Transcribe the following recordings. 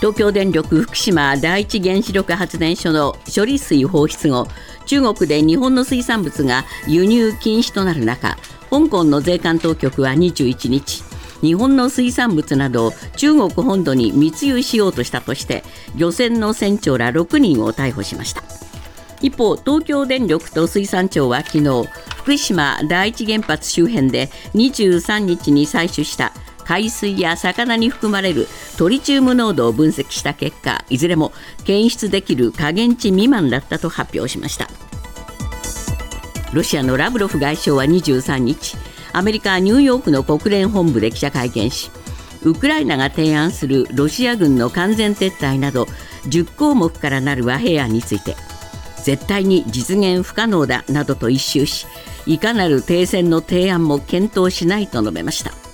東京電力福島第一原子力発電所の処理水放出後中国で日本の水産物が輸入禁止となる中香港の税関当局は21日日本の水産物などを中国本土に密輸しようとしたとして漁船の船長ら6人を逮捕しました。一方東京電力と水産庁は昨日福島第一原発周辺で23日に採取した海水や魚に含まれるトリチウム濃度を分析した結果いずれも検出できる下限値未満だったと発表しました。ロシアのラブロフ外相は23日アメリカ・ニューヨークの国連本部で記者会見しウクライナが提案するロシア軍の完全撤退など10項目からなる和平案について絶対に実現不可能だなどと一蹴しいかなる停戦の提案も検討しないと述べました。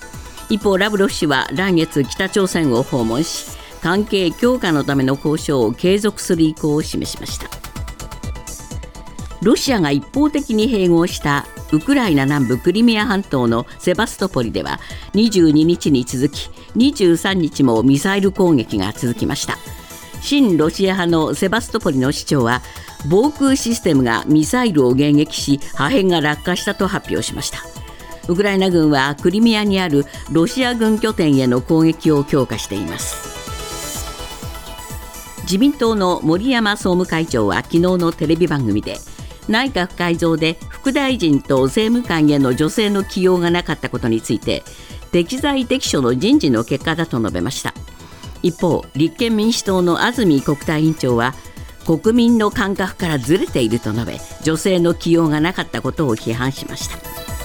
一方ラブロフ氏は来月北朝鮮を訪問し関係強化のための交渉を継続する意向を示しました。ロシアが一方的に併合したウクライナ南部クリミア半島のセバストポリでは22日に続き23日もミサイル攻撃が続きました。親ロシア派のセバストポリの市長は防空システムがミサイルを迎撃し破片が落下したと発表しました。ウクライナ軍はクリミアにあるロシア軍拠点への攻撃を強化しています。自民党の森山総務会長は昨日のテレビ番組で内閣改造で副大臣と政務官への女性の起用がなかったことについて適材適所の人事の結果だと述べました。一方立憲民主党の安住国対委員長は国民の感覚からずれていると述べ女性の起用がなかったことを批判しました。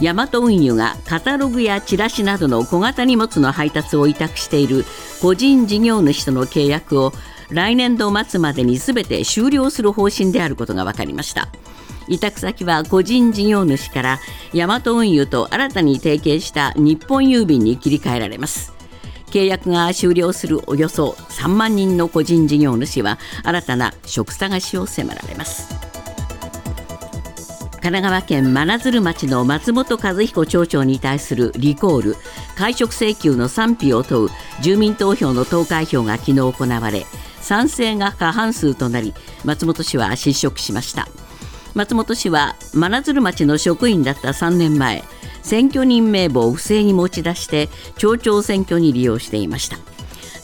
ヤマト運輸がカタログやチラシなどの小型荷物の配達を委託している個人事業主との契約を来年度末までに全て終了する方針であることが分かりました。委託先は個人事業主からヤマト運輸と新たに提携した日本郵便に切り替えられます。契約が終了するおよそ3万人の個人事業主は新たな職探しを迫られます。神奈川県真鶴町の松本和彦町長に対するリコール。解職請求の賛否を問う住民投票の投開票が昨日行われ賛成が過半数となり松本氏は失職しました。松本氏は真鶴町の職員だった3年前選挙人名簿を不正に持ち出して町長選挙に利用していました。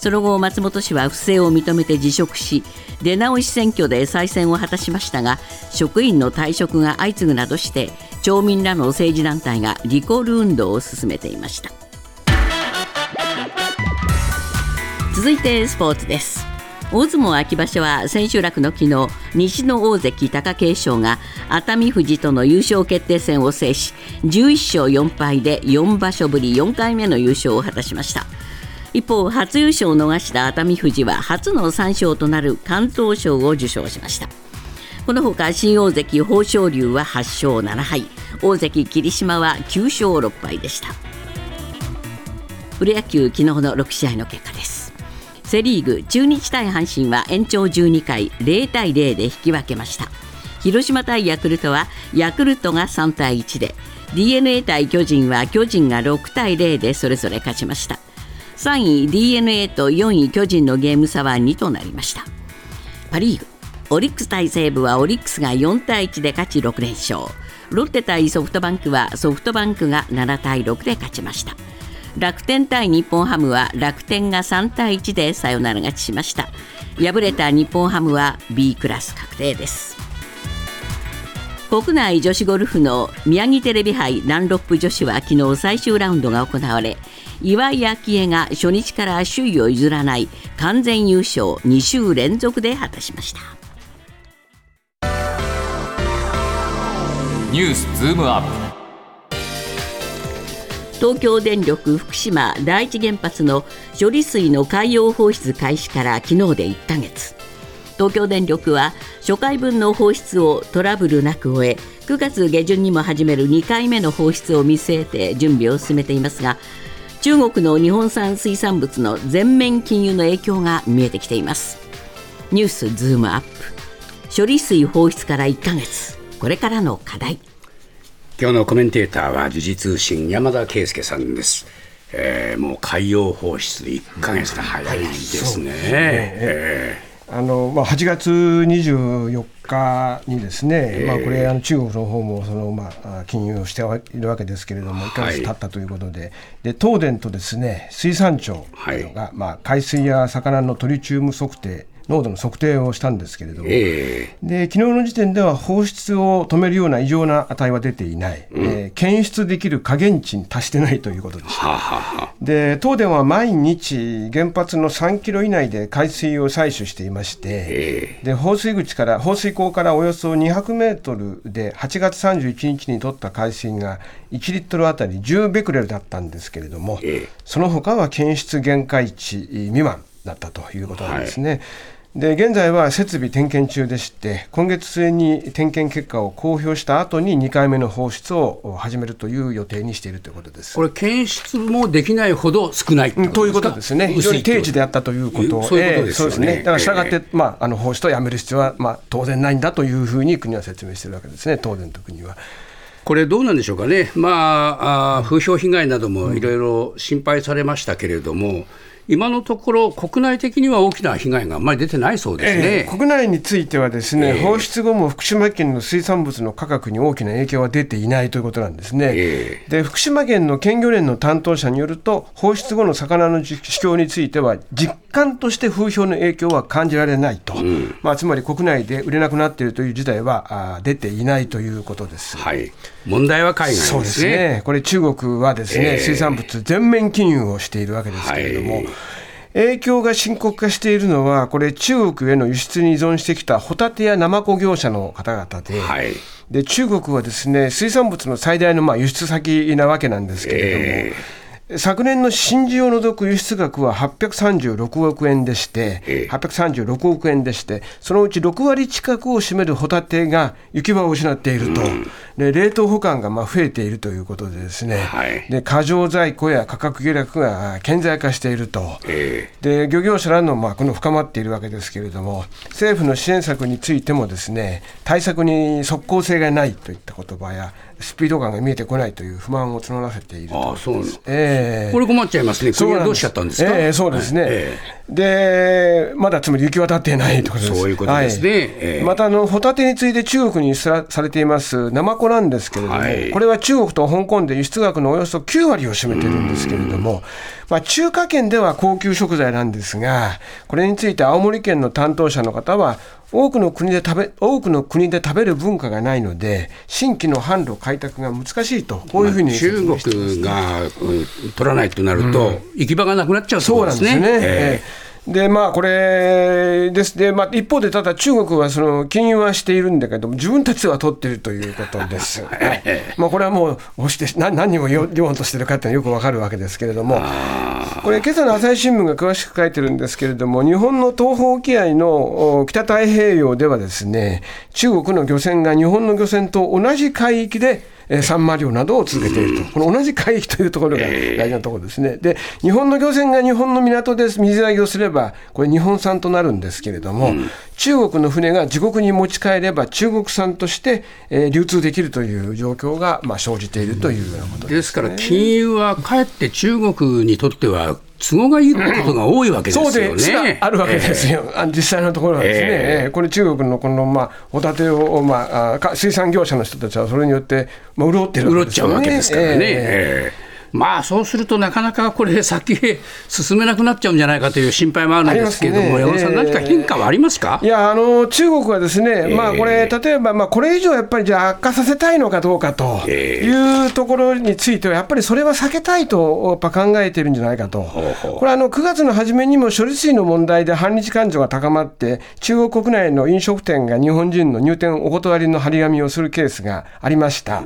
その後松本氏は不正を認めて辞職し出直し選挙で再選を果たしましたが職員の退職が相次ぐなどして町民らの政治団体がリコール運動を進めていました。続いてスポーツです。大相撲秋場所は千秋楽の昨日西の大関貴景勝が熱海富士との優勝決定戦を制し11勝4敗で4場所ぶり4回目の優勝を果たしました。一方初優勝を逃した熱海富士は初の3勝となる関東賞を受賞しました。このほか新大関豊昇龍は8勝7敗。大関霧島は9勝6敗でした。プロ野球昨日の6試合の結果です。セ・リーグ中日対阪神は延長12回0対0で引き分けました。広島対ヤクルトはヤクルトが3対1で。d n a 対巨人は巨人が6対0でそれぞれ勝ちました。3位 d n a と4位巨人のゲーム差は2となりました。パ・リーグ。オリックス対西武はオリックスが4対1で勝ち6連勝。ロッテ対ソフトバンクはソフトバンクが7対6で勝ちました。楽天対日本ハムは楽天が3対1でサヨナラ勝ちしました。敗れた日本ハムは B クラス確定です。国内女子ゴルフの宮城テレビ杯ランロップ女子は昨日最終ラウンドが行われ岩井明愛が初日から首位を譲らない完全優勝2週連続で果たしました。ニュースズームアップ。東京電力福島第一原発の処理水の海洋放出開始から昨日で1ヶ月。東京電力は初回分の放出をトラブルなく終え9月下旬にも始める2回目の放出を見据えて準備を進めていますが中国の日本産水産物の全面禁輸の影響が見えてきています。ニュースズームアップ。処理水放出から1ヶ月。これからの課題。今日のコメンテーターは時事通信山田圭介さんです。えー、もう海洋放出1か月で早いですね。えーあのまあ、8月24日にですね、えー、まあ、これあの中国の方もその、まあ、金融をしているわけですけれども、1か月経ったということで、はい、で東電とですね水産庁が、はい、まあ、海水や魚のトリチウム測定濃度の測定をしたんですけれども、えー、で昨日の時点では放出を止めるような異常な値は出ていない、うん、えー、検出できる下限値に達してないということです。はははで東電は毎日原発の3キロ以内で海水を採取していまして、えー、で放水口から放水口からおよそ200メートルで8月31日に取った海水が1リットルあたり10ベクレルだったんですけれども、えー、その他は検出限界値未満だったということなんですね。はいで現在は設備点検中でして、今月末に点検結果を公表した後に2回目の放出を始めるという予定にしているということです。これ、検出もできないほど少ないということですね、非常に定時であったということそういうことです、ね。だからしたがって、えー、まあ、あの放出をやめる必要は、まあ、当然ないんだというふうに国は説明しているわけですね、東電と国は。これ、どうなんでしょうかね、まあ、あ風評被害などもいろいろ心配されましたけれども、うん今のところ、国内的には大きな被害があまり出てないそうですね、えー、国内については、ですね、えー、放出後も福島県の水産物の価格に大きな影響は出ていないということなんですね。えー、で福島県の県漁連の担当者によると、放出後の魚の市況については、実感として風評の影響は感じられないと、うん、まあ、つまり国内で売れなくなっているという事態はあ出ていないということです。はい問題は海外、ね、そうですね、これ、中国はですね、水産物全面禁輸をしているわけですけれども、はい。影響が深刻化しているのは、これ、中国への輸出に依存してきたホタテやナマコ業者の方々で、はい、で中国はですね水産物の最大のまあ輸出先なわけなんですけれども。えー昨年の真珠を除く輸出額は836億円でして、836億円でして、そのうち6割近くを占めるホタテが行き場を失っていると、で冷凍保管がまあ増えているということで、ですね、はい、で過剰在庫や価格下落が顕在化していると、で漁業者らのまあこの深まっているわけですけれども、政府の支援策についても、ですね対策に即効性がないといった言葉や、スピード感が見えてこないという不満を募らせているあそうです、えー、これ困っちゃいますね、国はどうしちゃったんですか、えー、そうですね、えー、でまだつまり行き渡っていないということです。そういうことですね、はい。えー、またあの、ホタテについて中国にされていますナマコなんですけれども、はい、これは中国と香港で輸出額のおよそ9割を占めているんですけれども、まあ、中華圏では高級食材なんですが、これについて青森県の担当者の方は、多くの国で食べ多くの国で食べる文化がないので、新規の販路開拓が難しいと、こういうふうに、中国が、うん、取らないとなると、行き場がなくなっちゃうそうなんですね。えーでまあ、これです。で、まあ、一方で、ただ中国はその禁輸はしているんだけども、自分たちは取っているということです。まあ、これはもう、押して何何を言おうとしているかっていうのはよくわかるわけですけれども、これ、今朝の朝日新聞が詳しく書いてるんですけれども、日本の東方沖合の北太平洋ではですね、中国の漁船が日本の漁船と同じ海域でサンマ漁などを続けていると、この同じ海域というところが大事なところですね。で、日本の漁船が日本の港で水揚げをすれば、これ、日本産となるんですけれども、中国の船が自国に持ち帰れば、中国産として、え流通できるという状況が、まあ、生じているというようなことです、ね、ですから、金融はかえって中国にとっては、都合がいいことが多いわけですよね。そうであるわけですよ、えー、実際のところはですね、えー、これ、中国のこの、まあ、ホタテを、まあ、水産業者の人たちはそれによって、まあ、潤ってるわけですよね。潤っちゃうわけですからね。えーまあそうするとなかなかこれ、先へ進めなくなっちゃうんじゃないかという心配もあるんですけれども、ね、山田さん、何か変化はありますか？いやあの、中国はですね、まあ、これ、例え。ば、まあ、これ以上やっぱりじゃあ悪化させたいのかどうかというところについては、やっぱりそれは避けたいとやっぱ考えてるんじゃないかと、これあの、9月の初めにも処理水の問題で反日感情が高まって、中国国内の飲食店が日本人の入店お断りの張り紙をするケースがありました。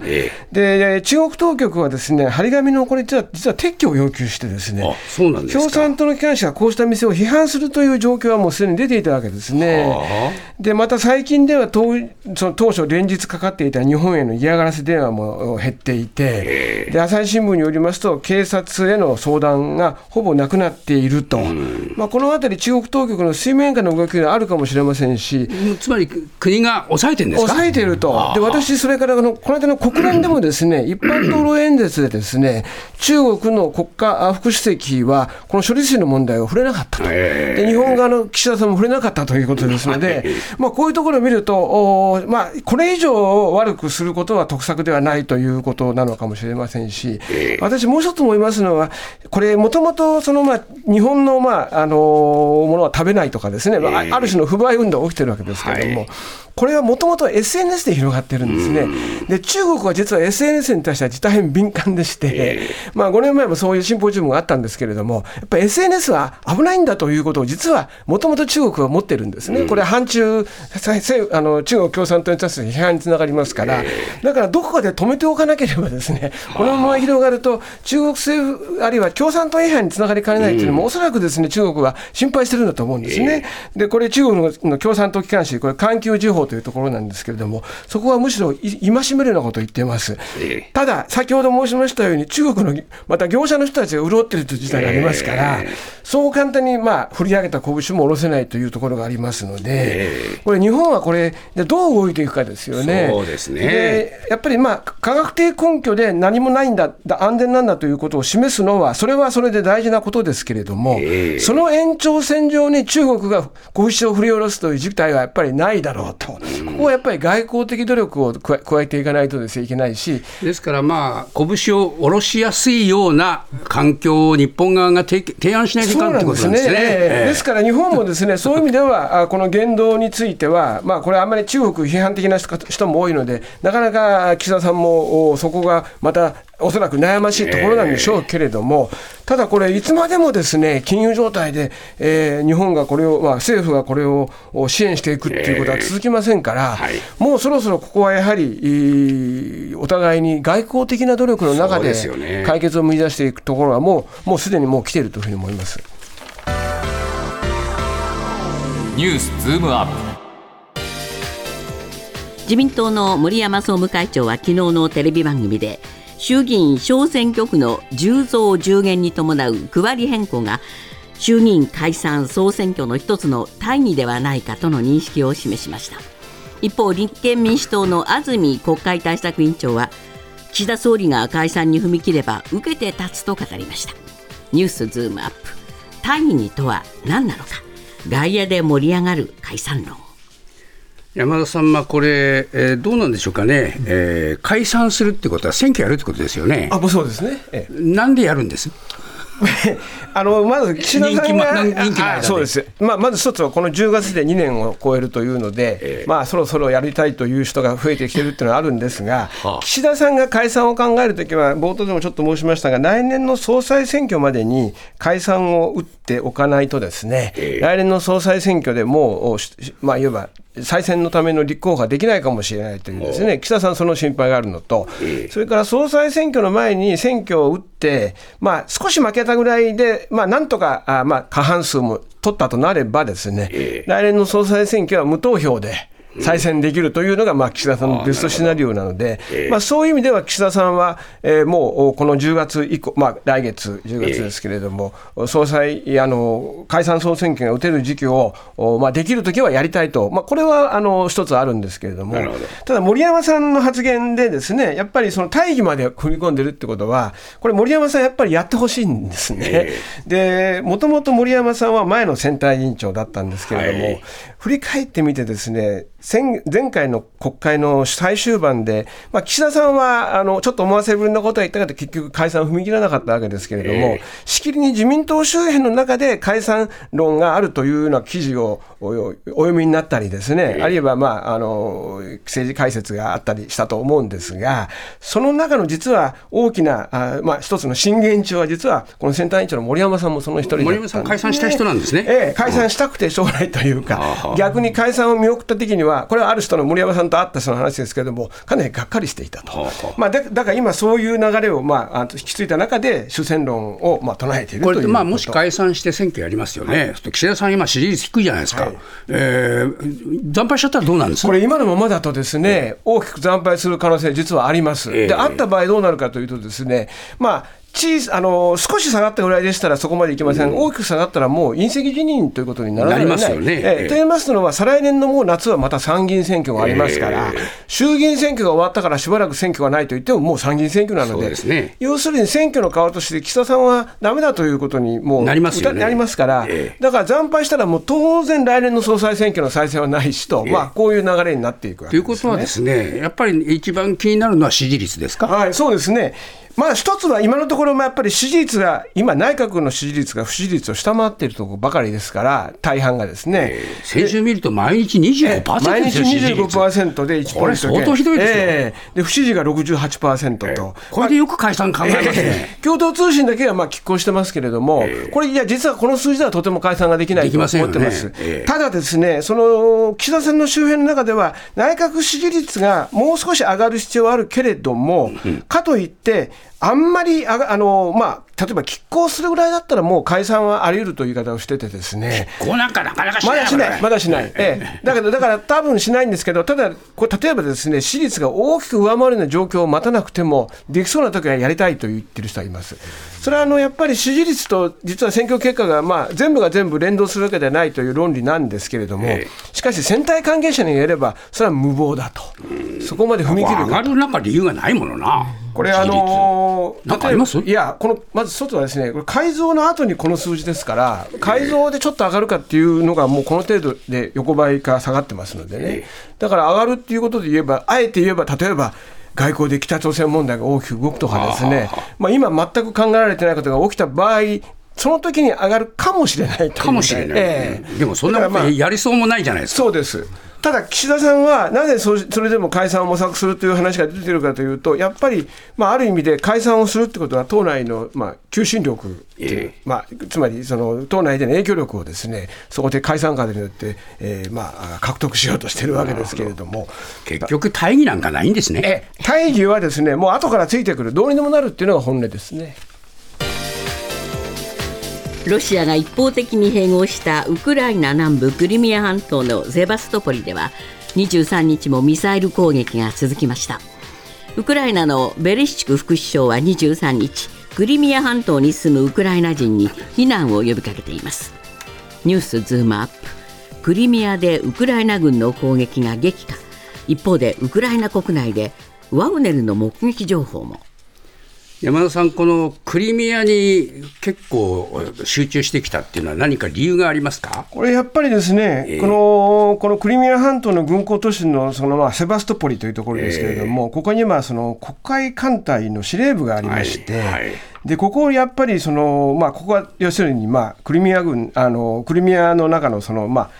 で中国当局はですね張り紙のこれ実は実は撤去を要求してですね、そうなん共産党の機関紙がこうした店を批判するという状況はもうすでに出ていたわけですね。で、また最近では当その当初連日かかっていた日本への嫌がらせ電話も減っていて、で朝日新聞によりますと、警察への相談がほぼなくなっていると、まあ、このあたり、中国当局の水面下の動きがあるかもしれませんし、つまり国が抑えてるんですか？抑えていると、で私、それからこのこの間の国連でもですね、一般討論演説でですね、中国の国家副主席は、この処理水の問題を触れなかったと、で日本側の岸田さんも触れなかったということですので、まあ、こういうところを見ると、おまあ、これ以上悪くすることは得策ではないということなのかもしれませんし、私、もう一つ思いますのは、これ、もともとその、まあ、日本の、まああのものは食べないとかですね、まあ、ある種の不買運動が起きてるわけですけれども。はいこれはもともと SNS で広がってるんですね。で、中国は実は SNS に対しては大変敏感でして、まあ5年前もそういうシンポジウムがあったんですけれども、やっぱり SNS は危ないんだということを実はもともと中国は持ってるんですね。これ反中、あの中国共産党に対する批判につながりますから、だからどこかで止めておかなければですね、このまま広がると中国政府、あるいは共産党批判につながりかねないというのも、おそらくですね、中国は心配してるんだと思うんですね。で、これ中国の共産党機関紙、これ環球時報というところなんですけれども、そこはむしろ戒めるようなことを言っています。ただ、先ほど申しましたように、中国のまた業者の人たちが潤っているという事態がありますから、そう簡単にまあ振り上げた拳も下ろせないというところがありますので、これ、日本はこれ、どう動いていくかですよね。そうですねでやっぱりまあ科学的根拠で何もないんだ、安全なんだということを示すのは、それはそれで大事なことですけれども、その延長線上に中国が拳を振り下ろすという事態はやっぱりないだろうと。ここはやっぱり外交的努力を加えていかないとです、ね、いけないし。ですから、まあ、拳を下ろしやすいような環境を日本側が提案しないといけないということなんですね。ですね、えー、ですから日本もですねそういう意味では、この言動については、まあ、これ、あんまり中国批判的な人も多いので、なかなか岸田さんもそこがまたおそらく悩ましいところなんでしょうけれども、ただこれ、いつまでもですね金融状態で、えー、日本がこれを、まあ、政府がこれを支援していくっていうことは続きませんから、もうそろそろここはやはり、お互いに外交的な努力の中で解決を見出していくところはもう、もうすでにもう来ているというふうに思います。ニュースズームアップ自民党の森山総務会長は昨日のテレビ番組で衆議院小選挙区の10増10減に伴う区割り変更が衆議院解散総選挙の一つの大義ではないかとの認識を示しました。一方立憲民主党の安住国会対策委員長は岸田総理が解散に踏み切れば受けて立つと語りました。ニュースズームアップ。大義とは何なのか。外野で盛り上がる解散論。山田さん、まあ、これ、えー、どうなんでしょうかね、えー、解散するってことは、選挙やるってことですよね。あそうですね、ええ、なんでやるんです？あのまず岸田さんが、そうです、まあ、まず一つはこの10月で2年を超えるというので、えー、まあ、そろそろやりたいという人が増えてきてるっていうのはあるんですが、はあ、岸田さんが解散を考えるときは、冒頭でもちょっと申しましたが、来年の総裁選挙までに解散を打っておかないと、ですね、えー、来年の総裁選挙でもう、まあ、いわば再選のための立候補ができないかもしれないというですね、岸田さん、その心配があるのと、それから総裁選挙の前に選挙を打って、まあ、少し負けたぐらいで、まあ、なんとかあ、まあ、過半数も取ったとなればですね、来年の総裁選挙は無投票で、再選できるというのが、まあ、岸田さんのベストシナリオなので、まあ、そういう意味では岸田さんは、えー、もうこの10月以降、まあ、来月、10月ですけれども、総裁あの、解散総選挙が打てる時期を、まあ、できるときはやりたいと、まあ、これはあの一つあるんですけれども、ただ、森山さんの発言で、ですねやっぱりその大義まで踏み込んでるってことは、これ、森山さん、やっぱりやってほしいんですね。で、もともと森山さんは前の選対委員長だったんですけれども、はい、振り返ってみてですね、前回の国会の最終盤で、まあ、岸田さんはあのちょっと思わせぶりなことは言ったけど、結局、解散踏み切らなかったわけですけれども、しきりに自民党周辺の中で解散論があるというような記事をお読みになったりですね、あるいは、まあ、あの政治解説があったりしたと思うんですが、その中の実は大きな、あまあ、一つの震源地は、実はこの選対委員長の森山さんもその一人で、ね、森山さん、解散した人なんですね。ええ、解散したくてしょうがないというか、逆に解散を見送った時には、これはある人の森山さんと会った人の話ですけれども、かなりがっかりしていたと、まあ、だだから今、そういう流れを、まあ、引き継いだ中で、主戦論を、まあ、唱えているこれまあ、もし解散して選挙やりますよね、はい、岸田さん、今、支持率低いじゃないですか、はい、えー、惨敗しちゃったらどうなんですこれ、今のままだとですね、大きく惨敗する可能性、実はあります。であった場合どうなるかというとですね、まあ小あの少し下がったぐらいでしたらそこまでいきません、うん、大きく下がったらもう隕石辞任ということにならない。なりますよね。ええ。と言いますのは、再来年のもう夏はまた参議院選挙がありますから、えー、衆議院選挙が終わったからしばらく選挙がないと言っても、もう参議院選挙なので、でね、要するに選挙の顔として、岸田さんはだめだということにもうなりますよ、ね、なりますから、えー、だから惨敗したら、もう当然、来年の総裁選挙の再選はないしと、えー、まあ、こういう流れになっていくわけです、ね、ということはですね、やっぱり一番気になるのは支持率ですか？はい、そうですねまあ一つは今のところもやっぱり支持率が、今、内閣の支持率が不支持率を下回っているところばかりですから、大半がですね。えー、先週見ると毎日25%毎日25%で1ポイント相当ひどいですよ、えー、で不支持が68%と、えー、これでよく解散考えますね、えー、共同通信だけはまあ拮抗してますけれども、これ、いや、実はこの数字ではとても解散ができないと思ってます。ね、ただですね、その岸田さんの周辺の中では、内閣支持率がもう少し上がる必要はあるけれども、うん、かといって、あんまりああの、まあ、例えば拮抗するぐらいだったら、もう解散はあり得るという言い方をしててですね、拮抗なんかなかなかしない、まだしない、まだしない、ええ、だけど、だから多分しないんですけど、ただ、これ例えばですね、私立が大きく上回るような状況を待たなくても、できそうな時はやりたいと言ってる人はいます。それはあのやっぱり支持率と実は選挙結果が、まあ、全部が全部連動するわけではないという論理なんですけれども、しかし、選対関係者に言えれば、それは無謀だと、そこまで踏み切る上がるなんか理由がないものな。これ、あのー、かあります？いや、このまず一つはですね、これ改造の後にこの数字ですから、改造でちょっと上がるかっていうのが、もうこの程度で横ばいか下がってますのでね、だから上がるっていうことで言えば、あえて言えば、例えば、外交で北朝鮮問題が大きく動くとかですね、まあ、今、全く考えられてないことが起きた場合、その時に上がるかもしれないかもしれない、えー、でもそんなことやりそうもないじゃないですか。そうです。ただ、岸田さんはなぜそれでも解散を模索するという話が出てるかというと、やっぱり、まあ、ある意味で解散をするってことは、党内の、まあ、求心力えー、まあ、つまりその党内での影響力をですねそこで解散風によって、えーまあ、獲得しようとしているわけですけれども。結局、大義なんかないんですね。大義はですねもう後からついてくる、どうにでもなるっていうのが本音ですね。ロシアが一方的に併合したウクライナ南部クリミア半島のゼバストポリでは23日もミサイル攻撃が続きました。ウクライナのベレシチュク副首相は23日クリミア半島に住むウクライナ人に避難を呼びかけています。ニュースズームアップ。クリミアでウクライナ軍の攻撃が激化。一方でウクライナ国内でワグネルの目撃情報も。山田さん、このクリミアに結構集中してきたっていうのは、何か理由がありますか？これやっぱりですね、えー、このこのクリミア半島の軍港都市のそのまあセバストポリというところですけれども、えー、ここにはその国会艦隊の司令部がありまして、はいはい、でここをやっぱりその、まあ、ここは要するに、まあ、クリミア軍あの、クリミアの中のその、まあ、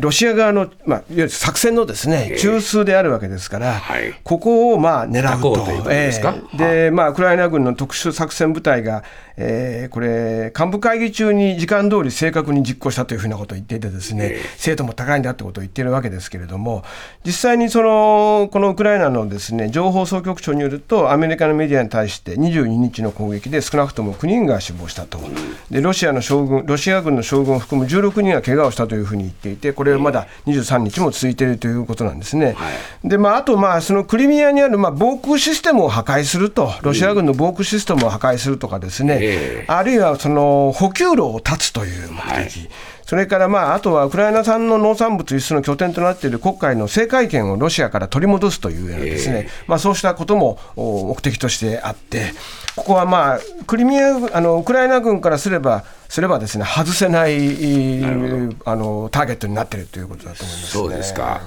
ロシア側の、まあ、いわゆる作戦のですね、中枢であるわけですから、はい、ここをまあ狙うと。とえー、で、まあ、ウクライナ軍の特殊作戦部隊が、えー、これ、幹部会議中に時間通り正確に実行したというふうなことを言っていてですね、精度も高いんだってことを言っているわけですけれども、実際にその、このウクライナのですね、情報総局長によると、アメリカのメディアに対して22日の攻撃で少なくとも9人が死亡したと。で、ロシアの将軍、ロシア軍の将軍を含む16人が怪我をしたというふうに言っていて、これはまだ23日も続いているということなんですね。で、まあ、あと、まあ、そのクリミアにある、まあ、防空システムを破壊すると、ロシア軍の防空システムを破壊するとかですね、あるいはその補給路を断つという目的。はい。それから、まあ、あとはウクライナ産の農産物輸出の拠点となっている黒海の制海権をロシアから取り戻すというようなですね、まあ、そうしたことも目的としてあって、ここはまあ、クリミアあのウクライナ軍からすれば、すればですね外せないあのターゲットになっているということだと思います、ね、そうですか。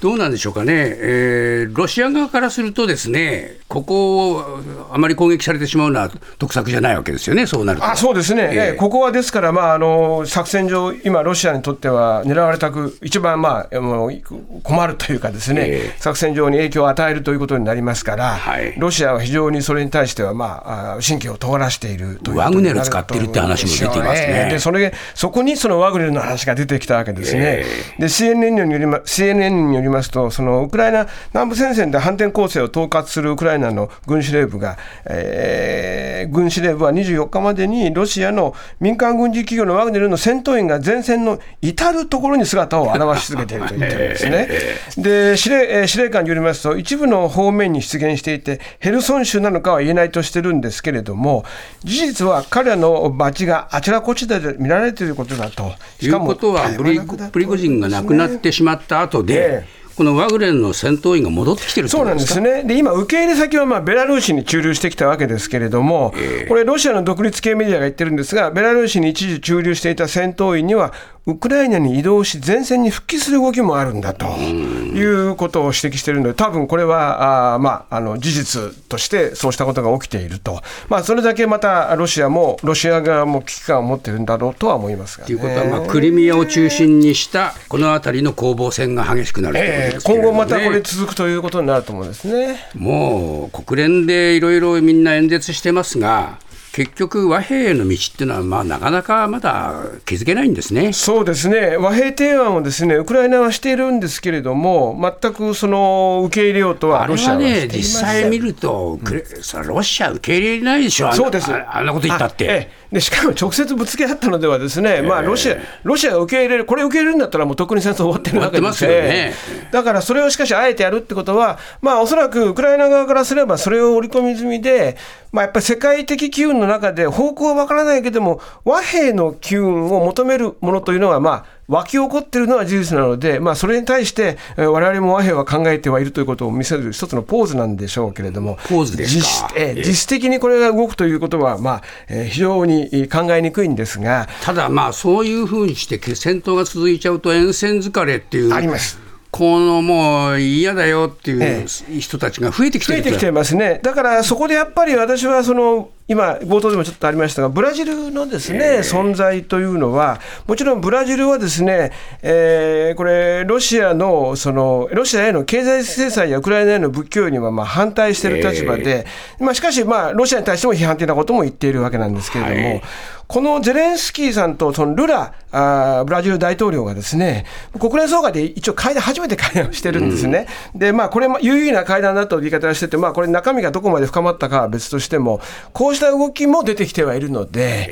どうなんでしょうかね、えー、ロシア側からすると、ですねここをあまり攻撃されてしまうのは得策じゃないわけですよね、そうなると。あそうですね、えー、ここはですから、まああの、作戦上、今、ロシアにとっては狙われたく、一番、まあ、もう困るというかですね、えー、作戦上に影響を与えるということになりますから、はい、ロシアは非常にそれに対しては、まあ、神経を尖らしているというワグネル使ってるって話も出てますね。でそれそこにそのワグネルの話が出てきたわけですね。で CNN によりま CNN によりますと、そのウクライナ南部戦線で反転攻勢を統括するウクライナの軍司令部が、えー、軍司令部は24日までにロシアの民間軍事企業のワグネルの戦闘員が前線の至る所に姿を現し続けていると言ってるんですね。で司令司令官によりますと、一部の方面に出現していて、ヘルソン州なのかは言えないとしているんですけれども、事実は彼らの街があちらこちらで見られていることだと。しかもいうことはプリ、プリゴジンが亡くなってしまった後で、ええこのワグネルの戦闘員が戻ってきてるそうなんですね、で今、受け入れ先はまあベラルーシに駐留してきたわけですけれども、えー、これ、ロシアの独立系メディアが言ってるんですが、ベラルーシに一時駐留していた戦闘員には、ウクライナに移動し、前線に復帰する動きもあるんだということを指摘しているので、多分これはあ、まあ、あの事実としてそうしたことが起きていると、まあ、それだけまたロシアも、ロシア側も危機感を持っているんだろうとは思いますが、ね、ということは、まあ、クリミアを中心にしたこの辺りの攻防戦が激しくなるということです、ね。えー、今後またこれ、続くということになると思うんですね。もう国連でいろいろみんな演説してますが、結局、和平への道っていうのは、まあ、なかなかまだ築けないんですね。そうですね、和平提案をですねウクライナはしているんですけれども、全くその受け入れようとはロシアはね、実際見ると、うん、ロシア受け入れないでしょ、そうです。あんなこと言ったって。でしかも直接ぶつけ合ったのでは、ですね、まあ、ロシアロシアが受け入れる、これ受け入れるんだったら、もうとっくに戦争終わってるわけですよね。だからそれをしかし、あえてやるってことは、まあ、おそらくウクライナ側からすれば、それを織り込み済みで、まあ、やっぱり世界的機運の中で、方向は分からないけども、和平の機運を求めるものというのは、まあ、湧き起こっているのは事実なので、まあ、それに対して、われわれも和平は考えてはいるということを見せる一つのポーズなんでしょうけれども、ポーズですか？実,、えー、実質的にこれが動くということは、まあえー、非常に考えにくいんですがただ、まあ、そういうふうにして戦闘が続いちゃうと、沿線疲れっていう。あります。このもう嫌だよっていう人たちが増えてきてる、増えてきてますね、だからそこでやっぱり私はその今、冒頭でもちょっとありましたが、ブラジルのですね、存在というのは、もちろんブラジルはですね、えー、これ、ロシアの、その、ロシアへの経済制裁やウクライナへの武器供与にはまあ反対している立場で、まあ、しかし、まあ、ロシアに対しても批判的なことも言っているわけなんですけれども、はい。このゼレンスキーさんとそのルラあ、ブラジル大統領がですね、国連総会で一応会談、初めて会談をしてるんですね。うん、で、まあ、これ、有意義な会談だという言い方をしてて、まあ、これ中身がどこまで深まったかは別としても、こうした動きも出てきてはいるので、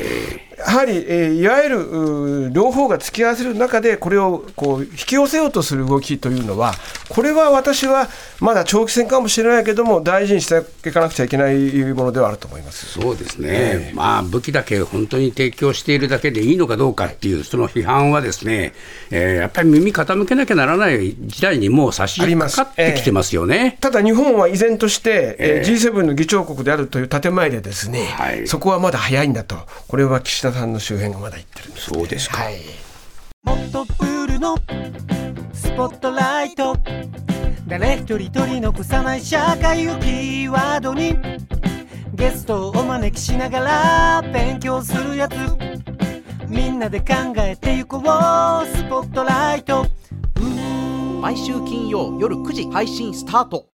やはり、えー、いわゆる両方が付き合わせる中で、これをこう引き寄せようとする動きというのは、これは私はまだ長期戦かもしれないけれども、大事にしていかなくちゃいけないものではあると思います。そうですね、えー、まあ、武器だけ本当に提供しているだけでいいのかどうかっていう、その批判はですね、えー、やっぱり耳傾けなきゃならない時代にもう差し掛かってきてますよね、えー、ただ日本は依然として、えー、G7 の議長国であるという建前で、ですね、はい、そこはまだ早いんだと、これは岸田さんの周辺がまだ言ってるんです、ね、そうですか、はい、もっとプールのスポットライト。誰一人取り残さない社会をキーワードに。ゲストをお招きしながら勉強するやつ。みんなで考えてゆこうスポットライト。毎週金曜夜9時配信スタート